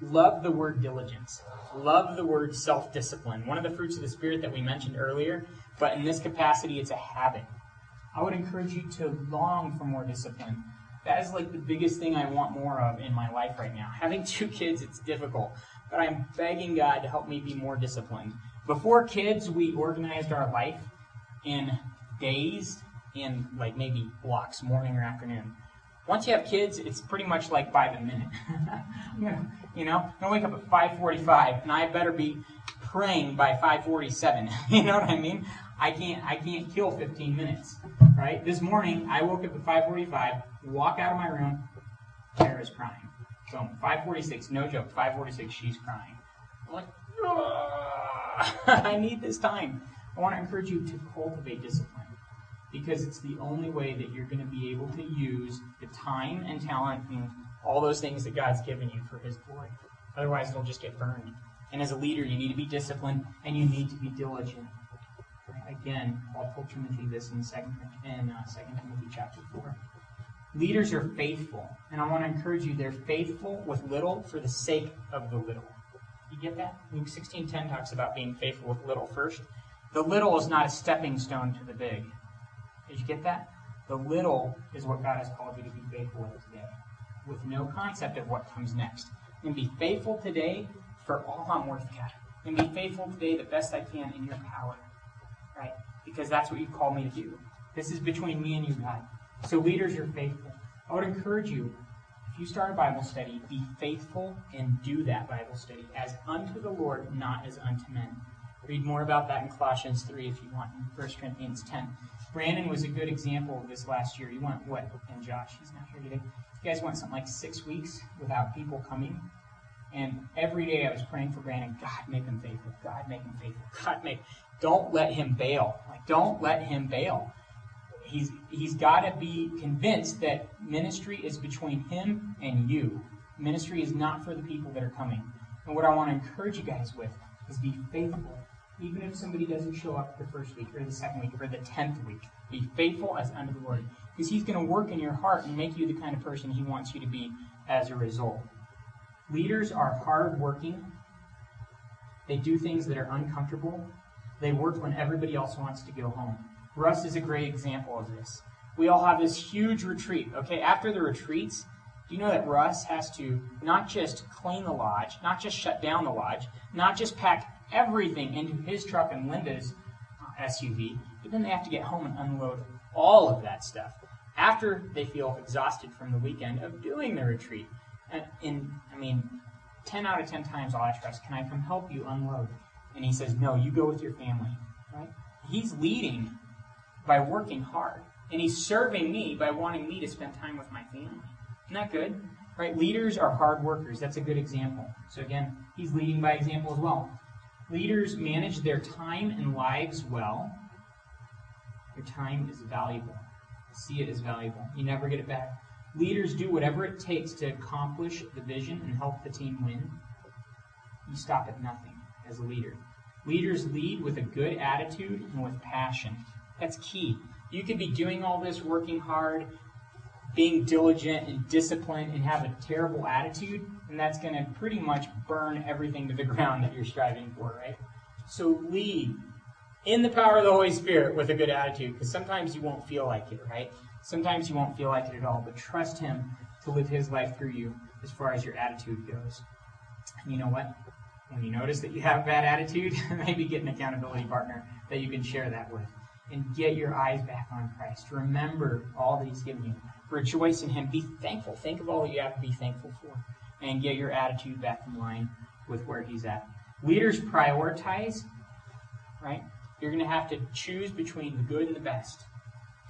Love the word diligence. Love the word self discipline. One of the fruits of the Spirit that we mentioned earlier, but in this capacity, it's a habit. I would encourage you to long for more discipline. That is like the biggest thing I want more of in my life right now. Having two kids, it's difficult, but I'm begging God to help me be more disciplined. Before kids, we organized our life in days, in like maybe blocks, morning or afternoon. Once you have kids, it's pretty much like by the minute. you know, I wake up at 5:45, and I better be praying by 5:47. you know what I mean? I can't I can't kill 15 minutes, right? This morning I woke up at 5:45, walk out of my room, Tara's crying. So 5:46, no joke, 5:46, she's crying. I'm like, ah, I need this time. I want to encourage you to cultivate discipline because it's the only way that you're going to be able to use the time and talent and all those things that God's given you for His glory. Otherwise, it'll just get burned. And as a leader, you need to be disciplined and you need to be diligent. Again, Paul told Timothy this in second in uh, Timothy chapter four. Leaders are faithful, and I want to encourage you. They're faithful with little for the sake of the little. You get that? Luke sixteen ten talks about being faithful with little first. The little is not a stepping stone to the big. Did you get that? The little is what God has called you to be faithful with today, with no concept of what comes next. And be faithful today for all I'm worth, God. And be faithful today the best I can in your power. Right? Because that's what you called me to do. This is between me and you, God. So leaders you're faithful. I would encourage you, if you start a Bible study, be faithful and do that Bible study as unto the Lord, not as unto men. Read more about that in Colossians 3 if you want, in 1 Corinthians 10. Brandon was a good example of this last year. He went, what? And Josh, he's not here today. You guys went something like six weeks without people coming. And every day I was praying for Brandon, God, make him faithful. God, make him faithful. God, make. Don't let him bail. Like, don't let him bail. He's, he's got to be convinced that ministry is between him and you. Ministry is not for the people that are coming. And what I want to encourage you guys with is be faithful even if somebody doesn't show up the first week or the second week or the tenth week. Be faithful as unto the Lord. Because He's going to work in your heart and make you the kind of person He wants you to be as a result. Leaders are hardworking. They do things that are uncomfortable. They work when everybody else wants to go home. Russ is a great example of this. We all have this huge retreat. Okay, after the retreats, do you know that Russ has to not just clean the lodge, not just shut down the lodge, not just pack everything into his truck and Linda's SUV, but then they have to get home and unload all of that stuff after they feel exhausted from the weekend of doing the retreat. And in, I mean, 10 out of 10 times I'll ask Russ, can I come help you unload? And he says, no, you go with your family. Right? He's leading by working hard. And he's serving me by wanting me to spend time with my family. Isn't that good? Right? Leaders are hard workers. That's a good example. So again, he's leading by example as well. Leaders manage their time and lives well. Your time is valuable. See it as valuable. You never get it back. Leaders do whatever it takes to accomplish the vision and help the team win. You stop at nothing as a leader. Leaders lead with a good attitude and with passion. That's key. You could be doing all this, working hard, being diligent and disciplined and have a terrible attitude, and that's going to pretty much burn everything to the ground that you're striving for, right? So lead in the power of the Holy Spirit with a good attitude, because sometimes you won't feel like it, right? Sometimes you won't feel like it at all, but trust Him to live His life through you as far as your attitude goes. And you know what? When you notice that you have a bad attitude, maybe get an accountability partner that you can share that with. And get your eyes back on Christ. Remember all that He's given you Rejoice in Him. Be thankful. Think of all that you have to be thankful for. And get your attitude back in line with where He's at. Leaders prioritize, right? You're going to have to choose between the good and the best.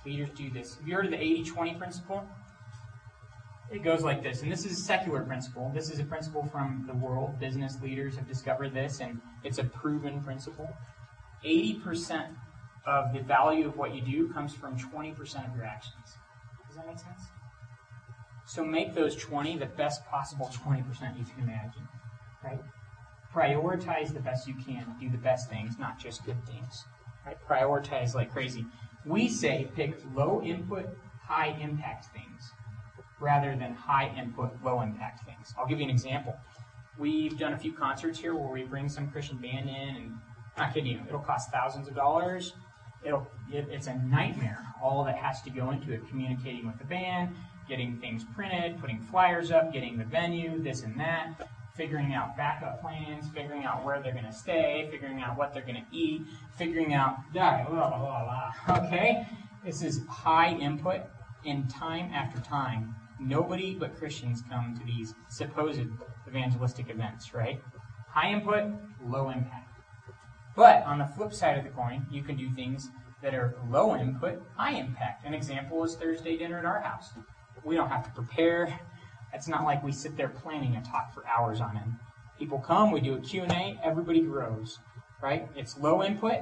Leaders do this. Have you heard of the 80 20 principle? It goes like this, and this is a secular principle. This is a principle from the world. Business leaders have discovered this, and it's a proven principle. 80% of the value of what you do comes from 20% of your actions. Does that make sense? So make those 20 the best possible 20% you can imagine. Right? Prioritize the best you can. Do the best things, not just good things. Right? Prioritize like crazy. We say pick low input, high impact things rather than high input, low impact things. I'll give you an example. We've done a few concerts here where we bring some Christian band in, and not kidding you, it'll cost thousands of dollars. It'll, it, it's a nightmare. All that has to go into it, communicating with the band, getting things printed, putting flyers up, getting the venue, this and that, figuring out backup plans, figuring out where they're going to stay, figuring out what they're going to eat, figuring out blah, blah, blah, blah. Okay? This is high input, and time after time, nobody but Christians come to these supposed evangelistic events, right? High input, low impact. But on the flip side of the coin, you can do things that are low input, high impact. An example is Thursday dinner at our house. We don't have to prepare. It's not like we sit there planning a talk for hours on end. People come, we do a Q&A, everybody grows, right? It's low input,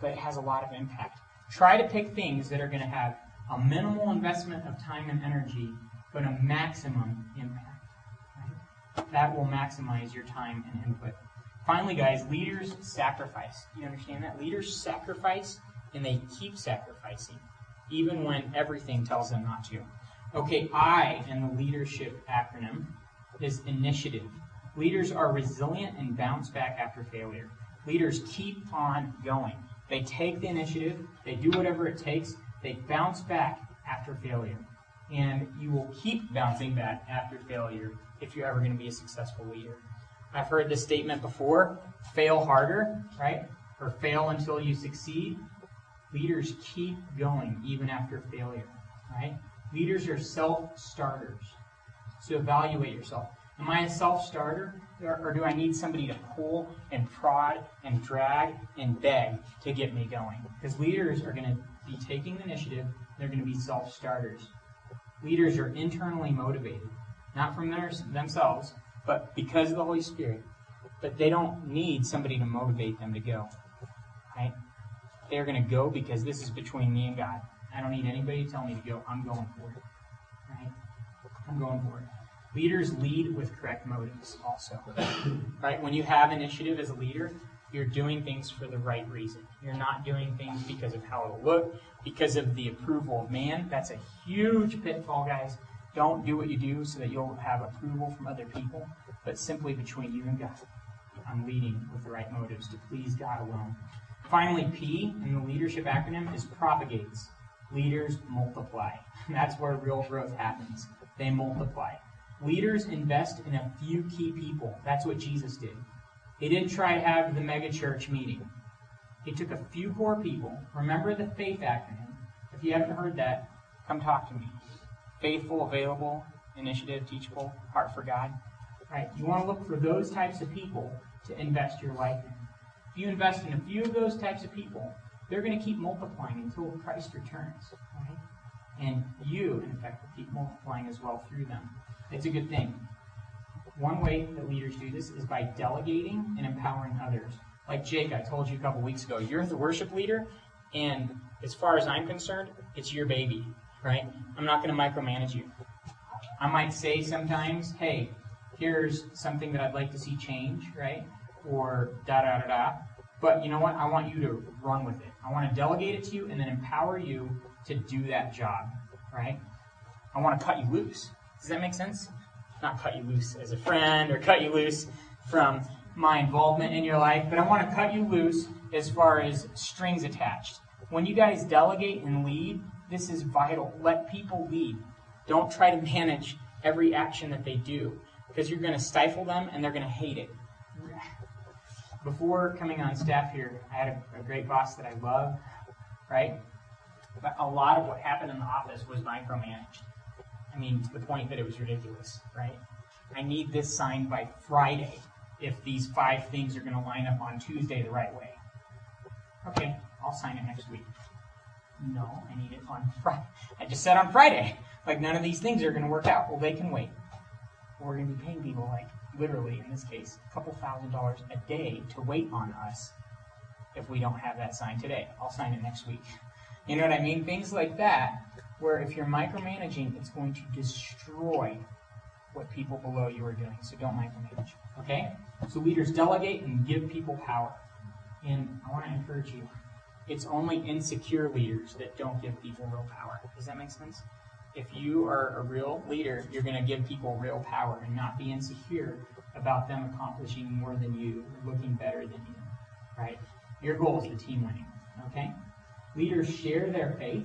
but it has a lot of impact. Try to pick things that are going to have a minimal investment of time and energy, but a maximum impact. Right? That will maximize your time and input. Finally, guys, leaders sacrifice. You understand that? Leaders sacrifice and they keep sacrificing, even when everything tells them not to. Okay, I in the leadership acronym is initiative. Leaders are resilient and bounce back after failure. Leaders keep on going. They take the initiative, they do whatever it takes, they bounce back after failure. And you will keep bouncing back after failure if you're ever going to be a successful leader. I've heard this statement before fail harder, right? Or fail until you succeed. Leaders keep going even after failure, right? Leaders are self starters. So evaluate yourself. Am I a self starter? Or, do I need somebody to pull and prod and drag and beg to get me going? Because leaders are going to be taking the initiative, they're going to be self starters. Leaders are internally motivated, not from their, themselves, but because of the Holy Spirit. But they don't need somebody to motivate them to go. Right? They're going to go because this is between me and God. I don't need anybody to tell me to go. I'm going for it. Right? I'm going for it. Leaders lead with correct motives also. Right? When you have initiative as a leader, you're doing things for the right reason. You're not doing things because of how it'll look, because of the approval of man. That's a huge pitfall, guys. Don't do what you do so that you'll have approval from other people, but simply between you and God. I'm leading with the right motives to please God alone. Finally, P in the leadership acronym is propagates. Leaders multiply. That's where real growth happens. They multiply. Leaders invest in a few key people. That's what Jesus did. He didn't try to have the megachurch meeting. He took a few core people. Remember the faith acronym. If you haven't heard that, come talk to me. Faithful, available, initiative, teachable, heart for God. Right? You want to look for those types of people to invest your life in. If you invest in a few of those types of people, they're going to keep multiplying until Christ returns. Right? And you, in fact, will keep multiplying as well through them. It's a good thing. One way that leaders do this is by delegating and empowering others. Like Jake, I told you a couple weeks ago, you're the worship leader, and as far as I'm concerned, it's your baby, right? I'm not going to micromanage you. I might say sometimes, hey, here's something that I'd like to see change, right? Or da da da da. But you know what? I want you to run with it. I want to delegate it to you and then empower you to do that job, right? I want to cut you loose. Does that make sense? Not cut you loose as a friend or cut you loose from my involvement in your life, but I want to cut you loose as far as strings attached. When you guys delegate and lead, this is vital. Let people lead. Don't try to manage every action that they do because you're going to stifle them and they're going to hate it. Before coming on staff here, I had a, a great boss that I love, right? But a lot of what happened in the office was micromanaged. I mean, to the point that it was ridiculous, right? I need this signed by Friday if these five things are going to line up on Tuesday the right way. Okay, I'll sign it next week. No, I need it on Friday. I just said on Friday. Like, none of these things are going to work out. Well, they can wait. We're going to be paying people, like, literally, in this case, a couple thousand dollars a day to wait on us if we don't have that signed today. I'll sign it next week. You know what I mean? Things like that, where if you're micromanaging, it's going to destroy what people below you are doing. So don't micromanage. Okay? So leaders delegate and give people power. And I want to encourage you. It's only insecure leaders that don't give people real power. Does that make sense? If you are a real leader, you're going to give people real power and not be insecure about them accomplishing more than you, looking better than you. Right? Your goal is the team winning. Okay? Leaders share their faith.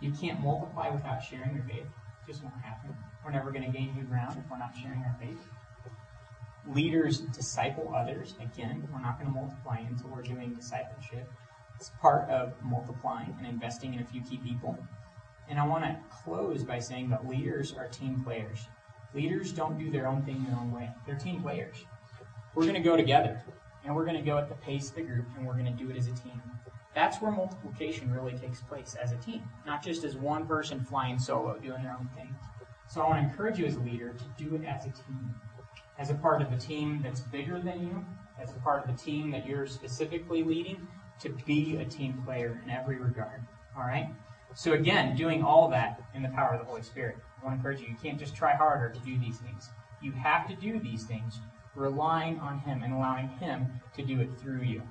You can't multiply without sharing your faith. It just won't happen. We're never going to gain new ground if we're not sharing our faith. Leaders disciple others. Again, we're not going to multiply until we're doing discipleship. It's part of multiplying and investing in a few key people. And I want to close by saying that leaders are team players. Leaders don't do their own thing their own way. They're team players. We're going to go together, and we're going to go at the pace of the group, and we're going to do it as a team. That's where multiplication really takes place as a team, not just as one person flying solo doing their own thing. So I want to encourage you as a leader to do it as a team, as a part of a team that's bigger than you, as a part of the team that you're specifically leading, to be a team player in every regard. All right? So again, doing all that in the power of the Holy Spirit. I want to encourage you, you can't just try harder to do these things. You have to do these things relying on Him and allowing Him to do it through you.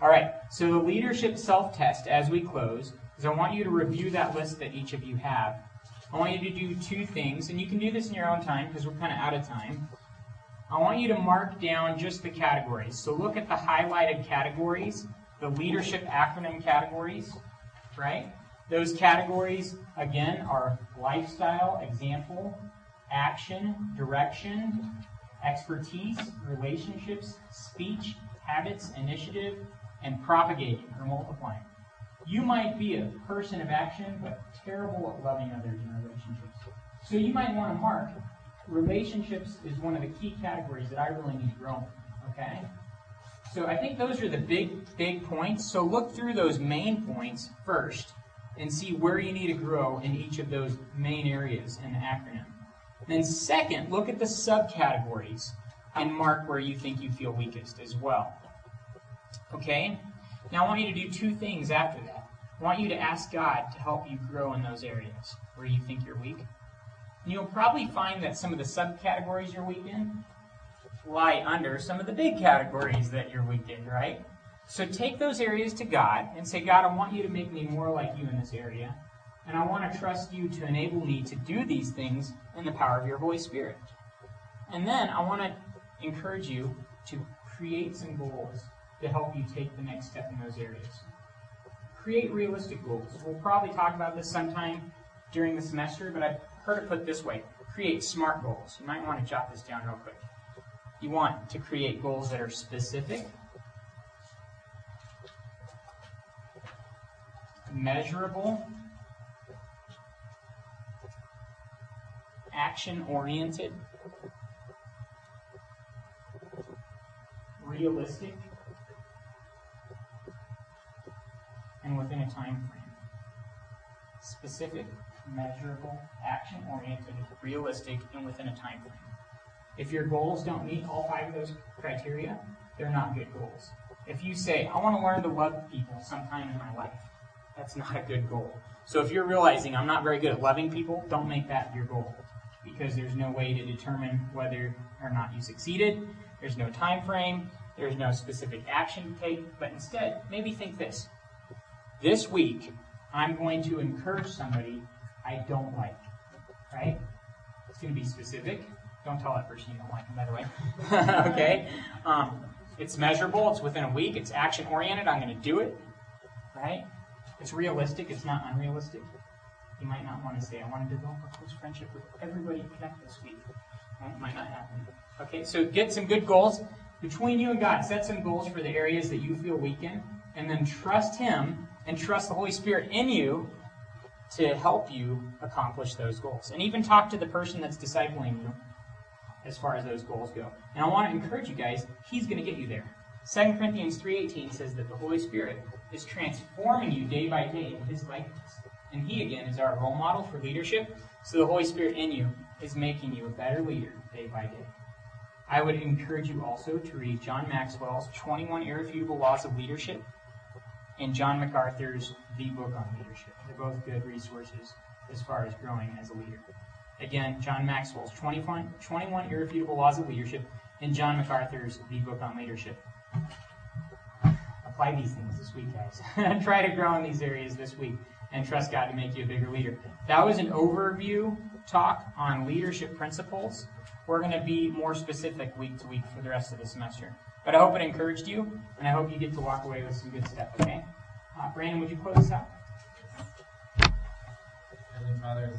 All right, so the leadership self test as we close is I want you to review that list that each of you have. I want you to do two things, and you can do this in your own time because we're kind of out of time. I want you to mark down just the categories. So look at the highlighted categories, the leadership acronym categories, right? Those categories, again, are lifestyle, example, action, direction, expertise, relationships, speech, habits, initiative, and propagating or multiplying. You might be a person of action, but terrible at loving others in relationships. So you might want to mark relationships is one of the key categories that I really need to grow. Okay? So I think those are the big, big points. So look through those main points first and see where you need to grow in each of those main areas in the acronym. then second, look at the subcategories and mark where you think you feel weakest as well. Okay? Now I want you to do two things after that. I want you to ask God to help you grow in those areas where you think you're weak. And you'll probably find that some of the subcategories you're weak in lie under some of the big categories that you're weak in, right? So take those areas to God and say, God, I want you to make me more like you in this area. And I want to trust you to enable me to do these things in the power of your Holy Spirit. And then I want to encourage you to create some goals to help you take the next step in those areas. Create realistic goals. We'll probably talk about this sometime during the semester, but I've heard it put this way create smart goals. You might want to jot this down real quick. You want to create goals that are specific, measurable, action oriented, realistic, and within a time frame. Specific, measurable, action oriented, realistic, and within a time frame. If your goals don't meet all five of those criteria, they're not good goals. If you say, I want to learn to love people sometime in my life, that's not a good goal. So if you're realizing I'm not very good at loving people, don't make that your goal because there's no way to determine whether or not you succeeded. There's no time frame. There's no specific action to take. But instead, maybe think this. This week, I'm going to encourage somebody I don't like. Right? It's going to be specific. Don't tell that person you don't like them, by the way. okay? Um, it's measurable. It's within a week. It's action oriented. I'm going to do it. Right? It's realistic. It's not unrealistic. You might not want to say, I want to develop a close friendship with everybody you connect this week. That might not happen. Okay, so get some good goals between you and God. Set some goals for the areas that you feel weak in, and then trust Him and trust the Holy Spirit in you to help you accomplish those goals. And even talk to the person that's discipling you as far as those goals go. And I want to encourage you guys, he's going to get you there. 2 Corinthians 3.18 says that the Holy Spirit is transforming you day by day in his likeness. And he, again, is our role model for leadership. So the Holy Spirit in you is making you a better leader day by day. I would encourage you also to read John Maxwell's 21 Irrefutable Laws of Leadership and John MacArthur's The Book on Leadership. They're both good resources as far as growing as a leader. Again, John Maxwell's 21, 21 Irrefutable Laws of Leadership and John MacArthur's The Book on Leadership. Apply these things this week, guys. Try to grow in these areas this week and trust God to make you a bigger leader. That was an overview talk on leadership principles. We're going to be more specific week to week for the rest of the semester. But I hope it encouraged you, and I hope you get to walk away with some good stuff, okay? Uh, Brandon, would you close us out? Heavenly Father,